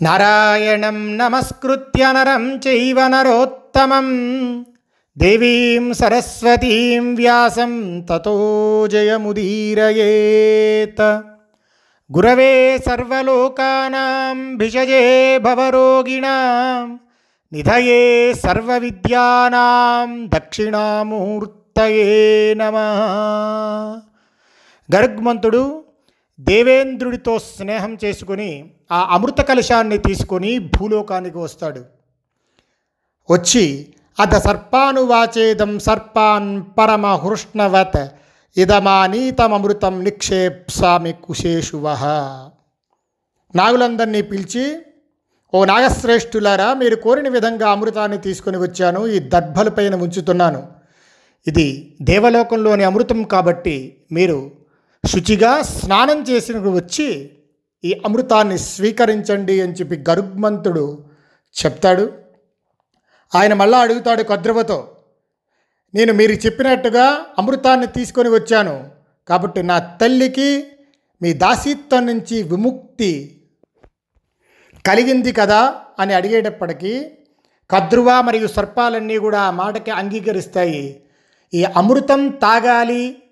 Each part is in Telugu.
నారాయణం నమస్కృత్య నరం చైవ నరోత్తమం దేవీం సరస్వతీం వ్యాసం తతో జయముదీరయేత్ గురవే సర్వలోకానాం భిషజే భవరోగిణాం నిధయే సర్వవిద్యానాం దక్షిణామూర్తయే నమ గరుగ్మంతుడు దేవేంద్రుడితో స్నేహం చేసుకుని ఆ అమృత కలశాన్ని తీసుకొని భూలోకానికి వస్తాడు. వచ్చి అద సర్పానువాచేదం సర్పాన్ పరమ హృష్ణవత్ ఇదమానీతమృతం నిక్షేప్సామి కుశేషువ. నాగులందరినీ పిలిచి ఓ నాగశ్రేష్ఠులారా మీరు కోరిన విధంగా అమృతాన్ని తీసుకొని వచ్చాను ఈ దర్భలపైన ఉంచుతున్నాను. ఇది దేవలోకంలోని అమృతం కాబట్టి మీరు శుచిగా స్నానం చేసిన వచ్చి ఈ అమృతాన్ని స్వీకరించండి అని చెప్పి గరుగ్మంతుడు చెప్తాడు. ఆయన మళ్ళా అడుగుతాడు కద్రవతో నేను మీరు చెప్పినట్టుగా అమృతాన్ని తీసుకొని వచ్చాను. కాబట్టి నా తల్లికి మీ దాసిత్వం నుంచి విముక్తి కలిగింది కదా? అని అడిగేటప్పటికీ కద్రువ మరియు సర్పాలన్నీ కూడా ఆ మాటకి అంగీకరిస్తాయి. ఈ అమృతం తాగాలి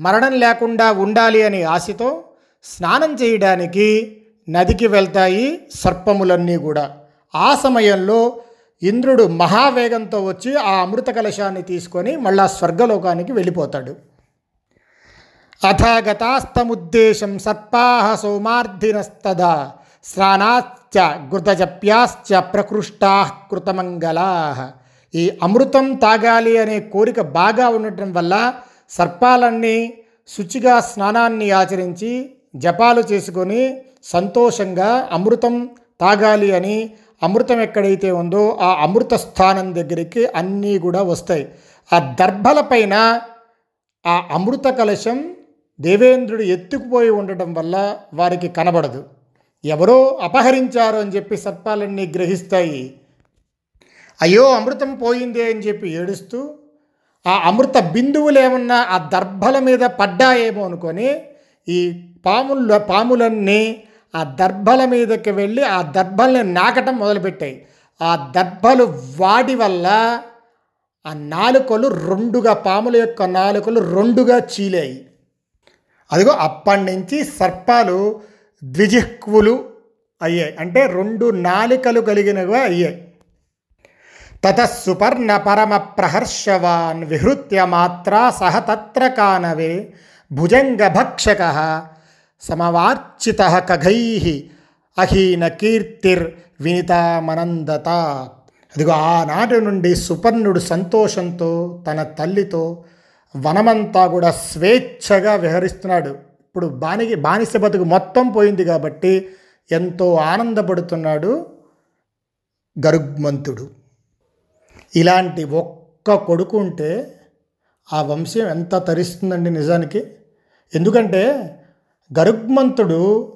మరణం లేకుండా ఉండాలి అనే ఆశతో స్నానం చేయడానికి నదికి వెళ్తాయి సర్పములన్నీ కూడా. ఆ సమయంలో ఇంద్రుడు మహావేగంతో వచ్చి ఆ అమృత కలశాన్ని తీసుకొని మళ్ళా స్వర్గలోకానికి వెళ్ళిపోతాడు. అథగతాస్తముద్దేశం సర్పాహ సౌమార్ధినస్తదా స్నానాశ్చ ఘృతజప్యాశ్చ ప్రకృష్టా కృతమంగళా. ఈ అమృతం తాగాలి అనే కోరిక బాగా ఉండటం వల్ల సర్పాలన్నీ శుచిగా స్నానాన్ని ఆచరించి జపాలు చేసుకొని సంతోషంగా అమృతం తాగాలి అని అమృతం ఎక్కడైతే ఉందో ఆ అమృత స్థానం దగ్గరికి అన్నీ కూడా వస్తాయి. ఆ దర్భల పైన ఆ అమృత కలశం దేవేంద్రుడు ఎత్తుకుపోయి ఉండటం వల్ల వారికి కనబడదు. ఎవరో అపహరించారు అని చెప్పి సర్పాలన్నీ గ్రహిస్తాయి. అయ్యో అమృతం పోయిందే అని చెప్పి ఏడుస్తూ ఆ అమృత బిందువులేమన్నా ఆ దర్భల మీద పడ్డాయేమో అనుకొని ఈ పాముల పాములన్నీ ఆ దర్భల మీదకి వెళ్ళి ఆ దర్భల్ని నాకటం మొదలుపెట్టాయి. ఆ దర్భలు వాటి వల్ల ఆ నాలుకలు రెండుగా పాముల యొక్క నాలుకలు రెండుగా చీలాయి. అదిగో అప్పటి నుంచి సర్పాలు ద్విజిహ్వులు అయ్యాయి. అంటే రెండు నాలికలు కలిగినవి అయ్యాయి. తతసుపర్ణ పరమ ప్రహర్షవాన్ విహృత్య మాత్రా సహ తత్ర కానవే భుజంగభక్షక సమవార్చిత కఘై అహీన కీర్తిర్ వినితామనందత అదిగో ఆనాటి నుండి సుపర్ణుడు సంతోషంతో తన తల్లితో వనమంతా కూడా స్వేచ్ఛగా విహరిస్తున్నాడు. ఇప్పుడు బానికి బానిస బతుకు మొత్తం పోయింది కాబట్టి ఎంతో ఆనందపడుతున్నాడు గరుగ్మంతుడు. ఇలాంటి ఒక్క కొడుకు ఉంటే ఆ వంశం ఎంత తరిస్తుందండి నిజానికి? ఎందుకంటే గరుగ్మంతుడు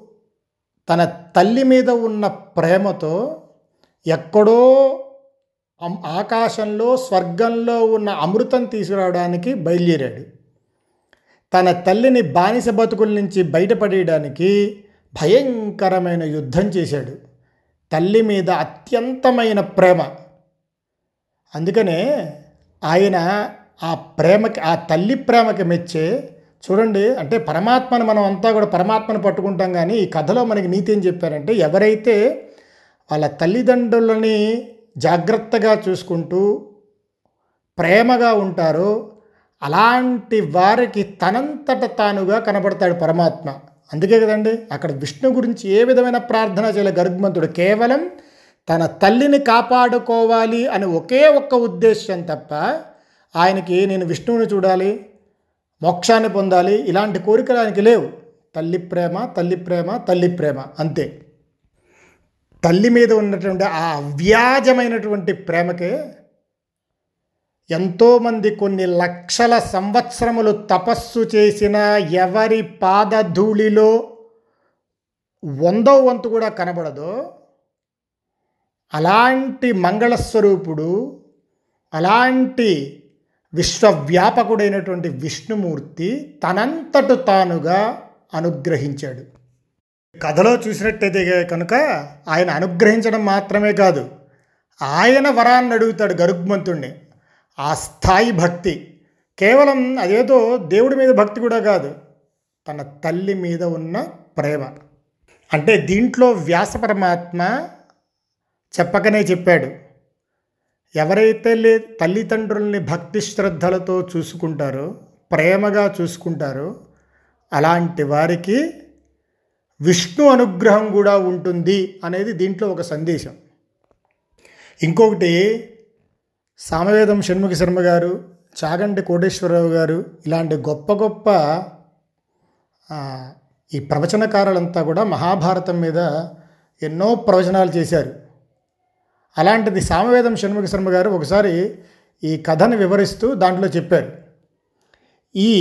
తన తల్లి మీద ఉన్న ప్రేమతో ఎక్కడో ఆకాశంలో స్వర్గంలో ఉన్న అమృతం తీసుకురావడానికి బయలుదేరాడు. తన తల్లిని బానిస బతుకుల నుంచి బయటపడేయడానికి భయంకరమైన యుద్ధం చేశాడు. తల్లి మీద అత్యంతమైన ప్రేమ. అందుకనే ఆయన ఆ ప్రేమకి ఆ తల్లి ప్రేమకి మెచ్చే చూడండి అంటే పరమాత్మను మనం అంతా కూడా పరమాత్మను పట్టుకుంటాం కానీ ఈ కథలో మనకి నీతి ఏం చెప్పారంటే ఎవరైతే వాళ్ళ తల్లిదండ్రులని జాగ్రత్తగా చూసుకుంటూ ప్రేమగా ఉంటారో అలాంటి వారికి తనంతట తానుగా కనబడతాడు పరమాత్మ. అందుకే కదండి అక్కడ విష్ణు గురించి ఏ విధమైన ప్రార్థన చేయలే గరుగ్మంతుడు కేవలం తన తల్లిని కాపాడుకోవాలి అని ఒకే ఒక్క ఉద్దేశ్యం తప్ప ఆయనకి నేను విష్ణువుని చూడాలి మోక్షాన్ని పొందాలి ఇలాంటి కోరికలు ఆయనకి లేవు. తల్లి ప్రేమ తల్లి ప్రేమ తల్లి ప్రేమ అంతే. తల్లి మీద ఉన్నటువంటి ఆ అవ్యాజమైనటువంటి ప్రేమకే ఎంతోమంది కొన్ని లక్షల సంవత్సరములు తపస్సు చేసిన ఎవరి పాదధూళిలో వందో వంతు కూడా కనబడదో అలాంటి మంగళస్వరూపుడు అలాంటి విశ్వవ్యాపకుడైనటువంటి విష్ణుమూర్తి తనంతట తానుగా అనుగ్రహించాడు. కథలో చూసినట్టయితే కనుక ఆయన అనుగ్రహించడం మాత్రమే కాదు ఆయన వరాన్ని అడుగుతాడు గరుగ్మంతుణ్ణి. ఆ స్థాయి భక్తి కేవలం అదేదో దేవుడి మీద భక్తి కూడా కాదు తన తల్లి మీద ఉన్న ప్రేమ. అంటే దీంట్లో వ్యాస పరమాత్మ చెప్పకనే చెప్పాడు. ఎవరైతే లే తల్లిదండ్రుల్ని భక్తి శ్రద్ధలతో చూసుకుంటారో ప్రేమగా చూసుకుంటారో అలాంటి వారికి విష్ణు అనుగ్రహం కూడా ఉంటుంది అనేది దీంట్లో ఒక సందేశం. ఇంకొకటి సామవేదం షణ్ముఖ శర్మ గారు చాగంటి కోటేశ్వరరావు గారు ఇలాంటి గొప్ప గొప్ప ఈ ప్రవచనకారులంతా కూడా మహాభారతం మీద ఎన్నో ప్రవచనాలు చేశారు. అలాంటిది సామవేదం షణ్ముఖ శర్మ గారు ఒకసారి ఈ కథను వివరిస్తూ దాంట్లో చెప్పారు. ఈ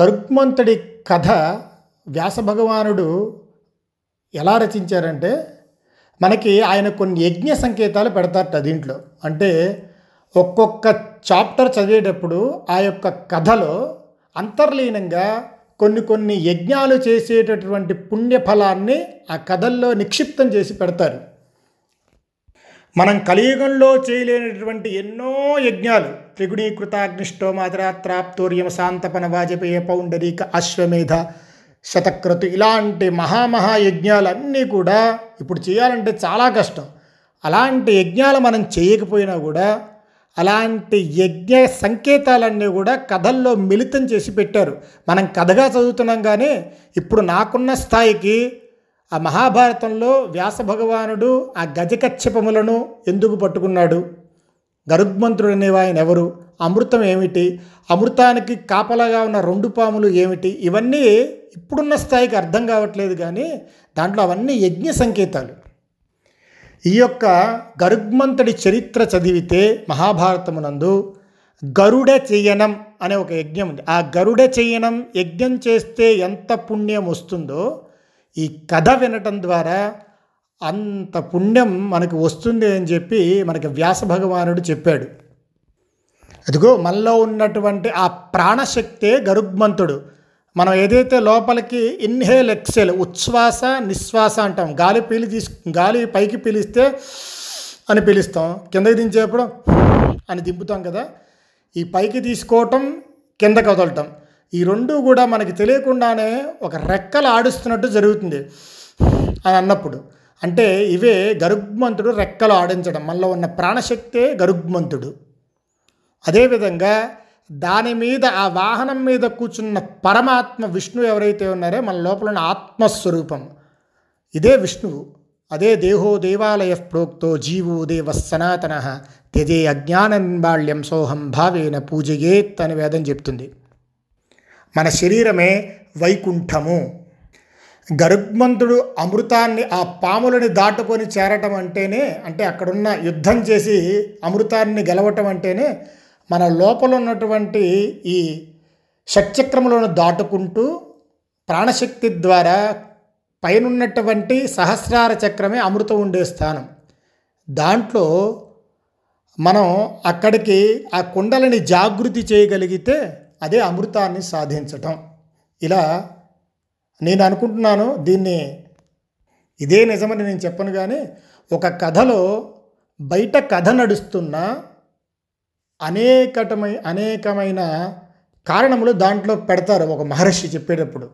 గరుక్మంతుడి కథ వ్యాస భగవానుడు ఎలా రచించారంటే మనకి ఆయన కొన్ని యజ్ఞ సంకేతాలు పెడతారట దీంట్లో. అంటే ఒక్కొక్క చాప్టర్ చదివేటప్పుడు ఆ యొక్క కథలో అంతర్లీనంగా కొన్ని కొన్ని యజ్ఞాలు చేసేటటువంటి పుణ్యఫలాన్ని ఆ కథల్లో నిక్షిప్తం చేసి పెడతారు. మనం కలియుగంలో చేయలేనటువంటి ఎన్నో యజ్ఞాలు. త్రిగుణీకృతాగ్నిష్టో మాతరాత్రాప్తోర్యం శాంతపన వాజపేయ పౌండరీక అశ్వమేధ శతక్రతు ఇలాంటి మహామహా యజ్ఞాలన్నీ కూడా ఇప్పుడు చేయాలంటే చాలా కష్టం. అలాంటి యజ్ఞాలు మనం చేయకపోయినా కూడా అలాంటి యజ్ఞ సంకేతాలన్నీ కూడా కథల్లో మిళితం చేసి పెట్టారు. మనం కథగా చదువుతున్నాం కానీ ఇప్పుడు నాకున్న స్థాయికి ఆ మహాభారతంలో వ్యాస భగవానుడు ఆ గజకచ్చపములను ఎందుకు పట్టుకున్నాడు? గరుగ్మంతుడు అనేవాయన ఎవరు? అమృతం ఏమిటి? అమృతానికి కాపలాగా ఉన్న రెండు పాములు ఏమిటి? ఇవన్నీ ఇప్పుడున్న స్థాయికి అర్థం కావట్లేదు కానీ దాంట్లో అవన్నీ యజ్ఞ సంకేతాలు. ఈ యొక్క గరుగ్మంతుడి చరిత్ర చదివితే మహాభారతమునందు గరుడ చెయ్యనం అనే ఒక యజ్ఞం ఉంది. ఆ గరుడ చెయ్యనం యజ్ఞం చేస్తే ఎంత పుణ్యం వస్తుందో ఈ కథ వినటం ద్వారా అంత పుణ్యం మనకు వస్తుంది అని చెప్పి మనకి వ్యాస భగవానుడు చెప్పాడు. అదిగో మనలో ఉన్నటువంటి ఆ ప్రాణశక్తే గరుగ్మంతుడు. మనం ఏదైతే లోపలికి ఇన్హేల్ ఎక్సెల్ ఉచ్ఛ్వాస నిశ్వాస అంటాం గాలి పీలి తీసు గాలి పైకి పీలిస్తే అని పిలుస్తాం. కిందకి దించేప్పుడు అని దింపుతాం కదా. ఈ పైకి తీసుకోవటం కిందకి వదలటం. ఈ రెండు కూడా మనకి తెలియకుండానే ఒక రెక్కలు ఆడిస్తున్నట్టు జరుగుతుంది అని అన్నప్పుడు. అంటే ఇవే గరుగ్మంతుడు రెక్కలు ఆడించడం. మనలో ఉన్న ప్రాణశక్తే గరుగ్మంతుడు. అదేవిధంగా దాని మీద ఆ వాహనం మీద కూర్చున్న పరమాత్మ విష్ణు ఎవరైతే ఉన్నారో మన లోపల ఉన్న ఆత్మస్వరూపం. ఇదే విష్ణువు. అదే దేహో దేవాలయ ప్రోక్తో జీవో దేవ సనాతన. తెదే అజ్ఞానన్బాళ్యం సోహం భావేన పూజయేత్ అని వేదం చెప్తుంది. మన శరీరమే వైకుంఠము. గరుగ్మంతుడు అమృతాన్ని ఆ పాములని దాటుకొని చేరటం అంటేనే అంటే అక్కడున్న యుద్ధం చేసి అమృతాన్ని గెలవటం అంటేనే మన లోపల ఉన్నటువంటి ఈ షట్చక్రములను దాటుకుంటూ ప్రాణశక్తి ద్వారా పైనున్నటువంటి సహస్రార చక్రమే అమృతం ఉండే స్థానం. దాంట్లో మనం అక్కడికి ఆ కుండలని జాగృతి చేయగలిగితే అదే అమృతాన్ని సాధించటం. ఇలా నేను అనుకుంటున్నాను దీన్ని ఇదే నిజమని నేను చెప్పను కానీ ఒక కథలో బయట కథ నడుస్తున్న అనేకటమై అనేకమైన కారణములు దాంట్లో పెడతారు ఒక మహర్షి చెప్పేటప్పుడు.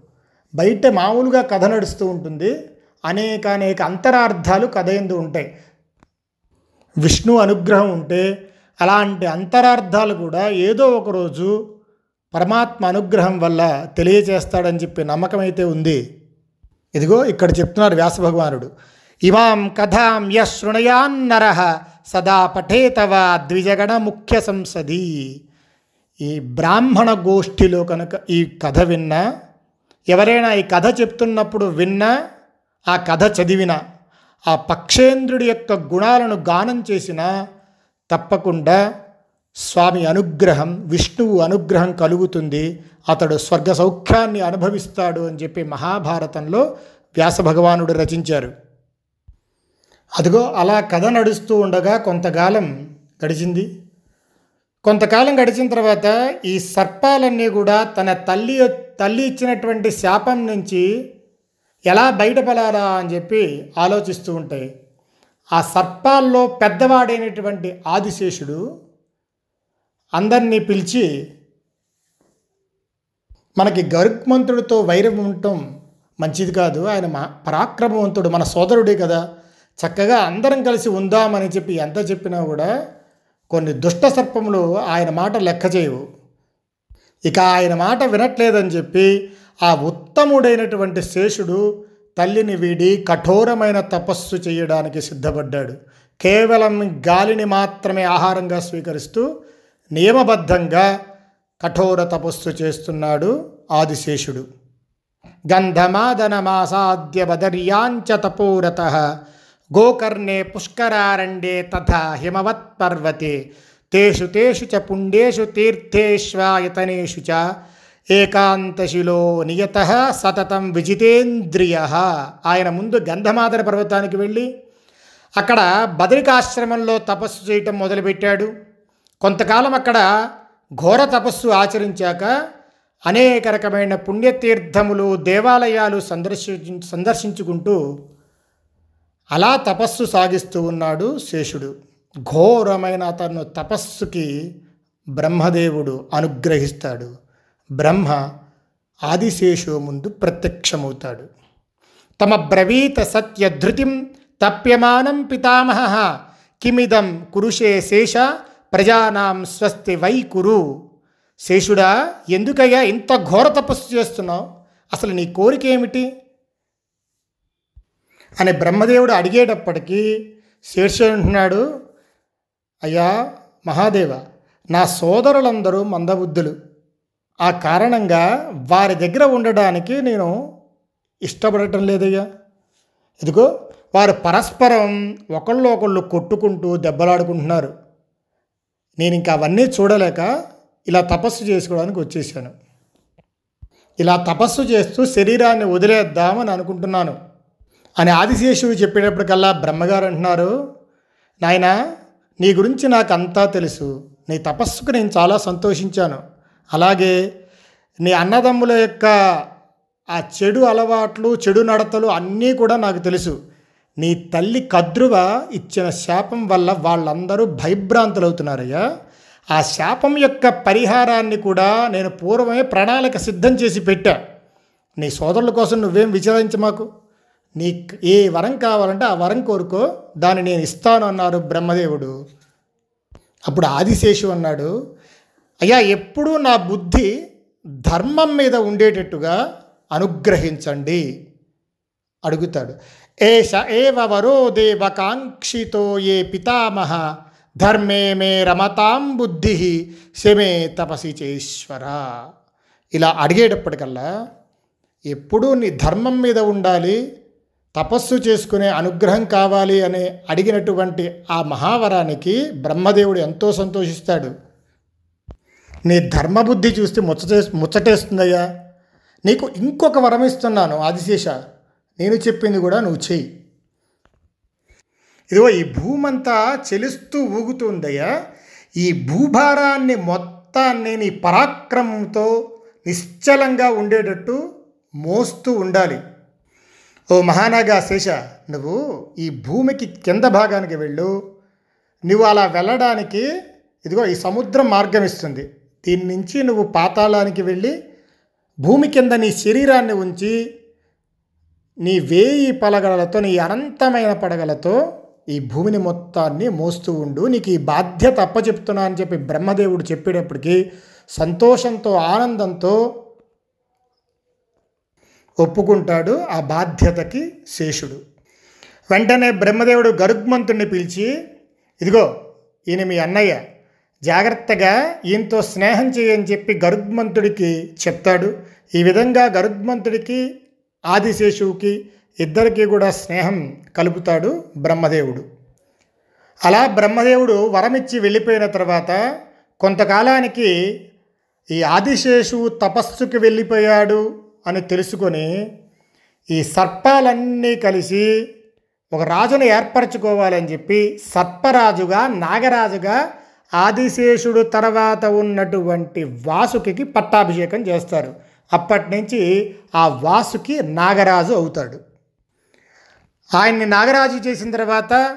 బయట మామూలుగా కథ నడుస్తూ ఉంటుంది. అనేక అనేక అంతరార్థాలు కథ ఎందు ఉంటాయి. విష్ణు అనుగ్రహం ఉంటే అలాంటి అంతరార్థాలు కూడా ఏదో ఒకరోజు పరమాత్మ అనుగ్రహం వల్ల తెలియచేస్తాడని చెప్పి నమ్మకం అయితే ఉంది. ఇదిగో ఇక్కడ చెప్తున్నారు వ్యాస భగవానుడు ఇమాం కథాం యశృణయాన్నర సదా పఠేతవ ద్విజగణ ముఖ్య సంసది. ఈ బ్రాహ్మణ గోష్ఠిలో కనుక ఈ కథ విన్నా ఎవరైనా ఈ కథ చెప్తున్నప్పుడు విన్నా ఆ కథ చదివినా ఆ పక్షేంద్రుడి యొక్క గుణాలను గానం చేసినా తప్పకుండా స్వామి అనుగ్రహం విష్ణువు అనుగ్రహం కలుగుతుంది. అతడు స్వర్గ సౌఖ్యాన్ని అనుభవిస్తాడు అని చెప్పి మహాభారతంలో వ్యాస భగవానుడు రచించారు. అదిగో అలా కథ నడుస్తూ ఉండగా కొంతకాలం గడిచింది. కొంతకాలం గడిచిన తర్వాత ఈ సర్పాలన్నీ కూడా తన తల్లి తల్లి ఇచ్చినటువంటి శాపం నుంచి ఎలా బయటపడాలా అని చెప్పి ఆలోచిస్తూ ఉంటాయి. ఆ సర్పాల్లో పెద్దవాడైనటువంటి ఆదిశేషుడు అందరినీ పిలిచి మనకి గరుక్మంతుడితో వైరం ఉండటం మంచిది కాదు. ఆయన మా పరాక్రమవంతుడు మన సోదరుడే కదా. చక్కగా అందరం కలిసి ఉందామని చెప్పి ఎంత చెప్పినా కూడా కొన్ని దుష్ట సర్పములు ఆయన మాట లెక్క చేయవు. ఇక ఆయన మాట వినట్లేదని చెప్పి ఆ ఉత్తముడైనటువంటి శేషుడు తల్లిని వీడి కఠోరమైన తపస్సు చేయడానికి సిద్ధపడ్డాడు. కేవలం గాలిని మాత్రమే ఆహారంగా స్వీకరిస్తూ నియమబద్ధంగా కఠోర తపస్సు చేస్తున్నాడు ఆదిశేషుడు. గంధమాదనమాసాద్య బదర్యాంచ తపోరత గోకర్ణే పుష్కరారణ్యే తథా హిమవత్ పర్వతే తేషు తేషు చ పుండేషు తీర్థేష్వాయతనేషు చ ఏకాంతశిలో నియత సతతం విజితేంద్రియ. ఆయన ముందు గంధమాదన పర్వతానికి వెళ్ళి అక్కడ బదరికాశ్రమంలో తపస్సు చేయటం మొదలుపెట్టాడు. కొంతకాలం అక్కడ ఘోర తపస్సు ఆచరించాక అనేక రకమైన పుణ్యతీర్థములు దేవాలయాలు సందర్శి సందర్శించుకుంటూ అలా తపస్సు సాగిస్తూ ఉన్నాడు శేషుడు. ఘోరమైన అతను తపస్సుకి బ్రహ్మదేవుడు అనుగ్రహిస్తాడు. బ్రహ్మ ఆదిశేషు ముందు ప్రత్యక్షమవుతాడు. తమ బ్రవీత సత్య ధృతిం తప్యమానం పితామహ. కిమిదం కురుషే శేష ప్రజానాం స్వస్తి వై కురు. శేషుడా ఎందుకయ్యా ఇంత ఘోర తపస్సు చేస్తున్నావు? అసలు నీ కోరిక ఏమిటి? అని బ్రహ్మదేవుడు అడిగేటప్పటికీ శేషుడు అంటున్నాడు అయ్యా మహాదేవ నా సోదరులందరూ మందబుద్ధులు. ఆ కారణంగా వారి దగ్గర ఉండడానికి నేను ఇష్టపడటం లేదయ్యా. ఇదిగో వారు పరస్పరం ఒకళ్ళు ఒకళ్ళు కొట్టుకుంటూ దెబ్బలాడుకుంటున్నారు. నేను ఇంకా అవన్నీ చూడలేక ఇలా తపస్సు చేసుకోవడానికి వచ్చేసాను. ఇలా తపస్సు చేస్తూ శరీరాన్ని వదిలేద్దామని అనుకుంటున్నాను. అని ఆదిశేషువు చెప్పేటప్పటికల్లా బ్రహ్మగారు అంటున్నారు నాయన నీ గురించి నాకు అంతా తెలుసు. నీ తపస్సుకు నేను చాలా సంతోషించాను. అలాగే నీ అన్నదమ్ముల యొక్క ఆ చెడు అలవాట్లు చెడు నడతలు అన్నీ కూడా నాకు తెలుసు. నీ తల్లి కద్రువ ఇచ్చిన శాపం వల్ల వాళ్ళందరూ భయభ్రాంతులవుతున్నారయ్యా. ఆ శాపం యొక్క పరిహారాన్ని కూడా నేను పూర్వమే ప్రణాళిక సిద్ధం చేసి పెట్టా. నీ సోదరుల కోసం నువ్వేం విచారించ మాకు? నీ ఏ వరం కావాలంటే ఆ వరం కోరుకో. దాన్ని నేను ఇస్తాను అన్నారు బ్రహ్మదేవుడు. అప్పుడు ఆదిశేషు అన్నాడు అయ్యా ఎప్పుడూ నా బుద్ధి ధర్మం మీద ఉండేటట్టుగా అనుగ్రహించండి. అడుగుతాడు. ఏష ఏవ వరో దేవకాంక్షితో ఏ పితామహ? ధర్మే మే రమతాం బుద్ధి. శమే తపసి చేశ్వర. ఇలా అడిగేటప్పటికల్లా ఎప్పుడూ నీ ధర్మం మీద ఉండాలి తపస్సు చేసుకునే అనుగ్రహం కావాలి అని అడిగినటువంటి ఆ మహావరానికి బ్రహ్మదేవుడు ఎంతో సంతోషిస్తాడు. నీ ధర్మబుద్ధి చూస్తే ముచ్చటే ముచ్చటేస్తుందయ్యా. నీకు ఇంకొక వరం ఇస్తున్నాను ఆదిశేష. నేను చెప్పింది కూడా నువ్వు చెయ్యి. ఇదిగో ఈ భూమంతా చెలుస్తూ ఊగుతుందయ్యా. ఈ భూభారాన్ని మొత్తాన్ని నీ పరాక్రమంతో నిశ్చలంగా ఉండేటట్టు మోస్తూ ఉండాలి. ఓ మహానాగా శేష నువ్వు ఈ భూమికి కింద భాగానికి వెళ్ళు. నువ్వు అలా వెళ్ళడానికి ఇదిగో ఈ సముద్రం మార్గం ఇస్తుంది. దీని నుంచి నువ్వు పాతాళానికి వెళ్ళి భూమి కింద నీ శరీరాన్ని ఉంచి నీ వేయి పలగలతో నీ అనంతమైన పడగలతో ఈ భూమిని మొత్తాన్ని మోస్తూ ఉండు. నీకు ఈ బాధ్యత అప్పచెప్తున్నా అని చెప్పి బ్రహ్మదేవుడు చెప్పేటప్పటికీ సంతోషంతో ఆనందంతో ఒప్పుకుంటాడు ఆ బాధ్యతకి శేషుడు. వెంటనే బ్రహ్మదేవుడు గరుగ్మంతుణ్ణి పిలిచి ఇదిగో ఈయన మీ అన్నయ్య. జాగ్రత్తగా ఈయనతో స్నేహం చేయని చెప్పి గరుగ్మంతుడికి చెప్తాడు. ఈ విధంగా గరుగ్మంతుడికి ఆదిశేషువుకి ఇద్దరికి కూడా స్నేహం కలుపుతాడు బ్రహ్మదేవుడు. అలా బ్రహ్మదేవుడు వరమిచ్చి వెళ్ళిపోయిన తర్వాత కొంతకాలానికి ఈ ఆదిశేషువు తపస్సుకి వెళ్ళిపోయాడు అని తెలుసుకొని ఈ సర్పాలన్నీ కలిసి ఒక రాజును ఏర్పరచుకోవాలని చెప్పి సర్పరాజుగా నాగరాజుగా ఆదిశేషుడు తర్వాత ఉన్నటువంటి వాసుకి పట్టాభిషేకం చేస్తారు. అప్పటి నుంచి ఆ వాసుకి నాగరాజు అవుతాడు. ఆయన్ని నాగరాజు చేసిన తర్వాత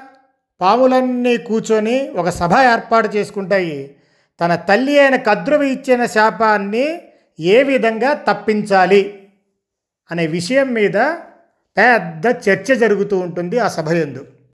పాములన్నీ కూర్చొని ఒక సభ ఏర్పాటు చేసుకుంటాయి. తన తల్లి అయిన కద్రువి ఇచ్చిన శాపాన్ని ఏ విధంగా తప్పించాలి అనే విషయం మీద పెద్ద చర్చ జరుగుతూ ఉంటుంది ఆ సభ ఎందు.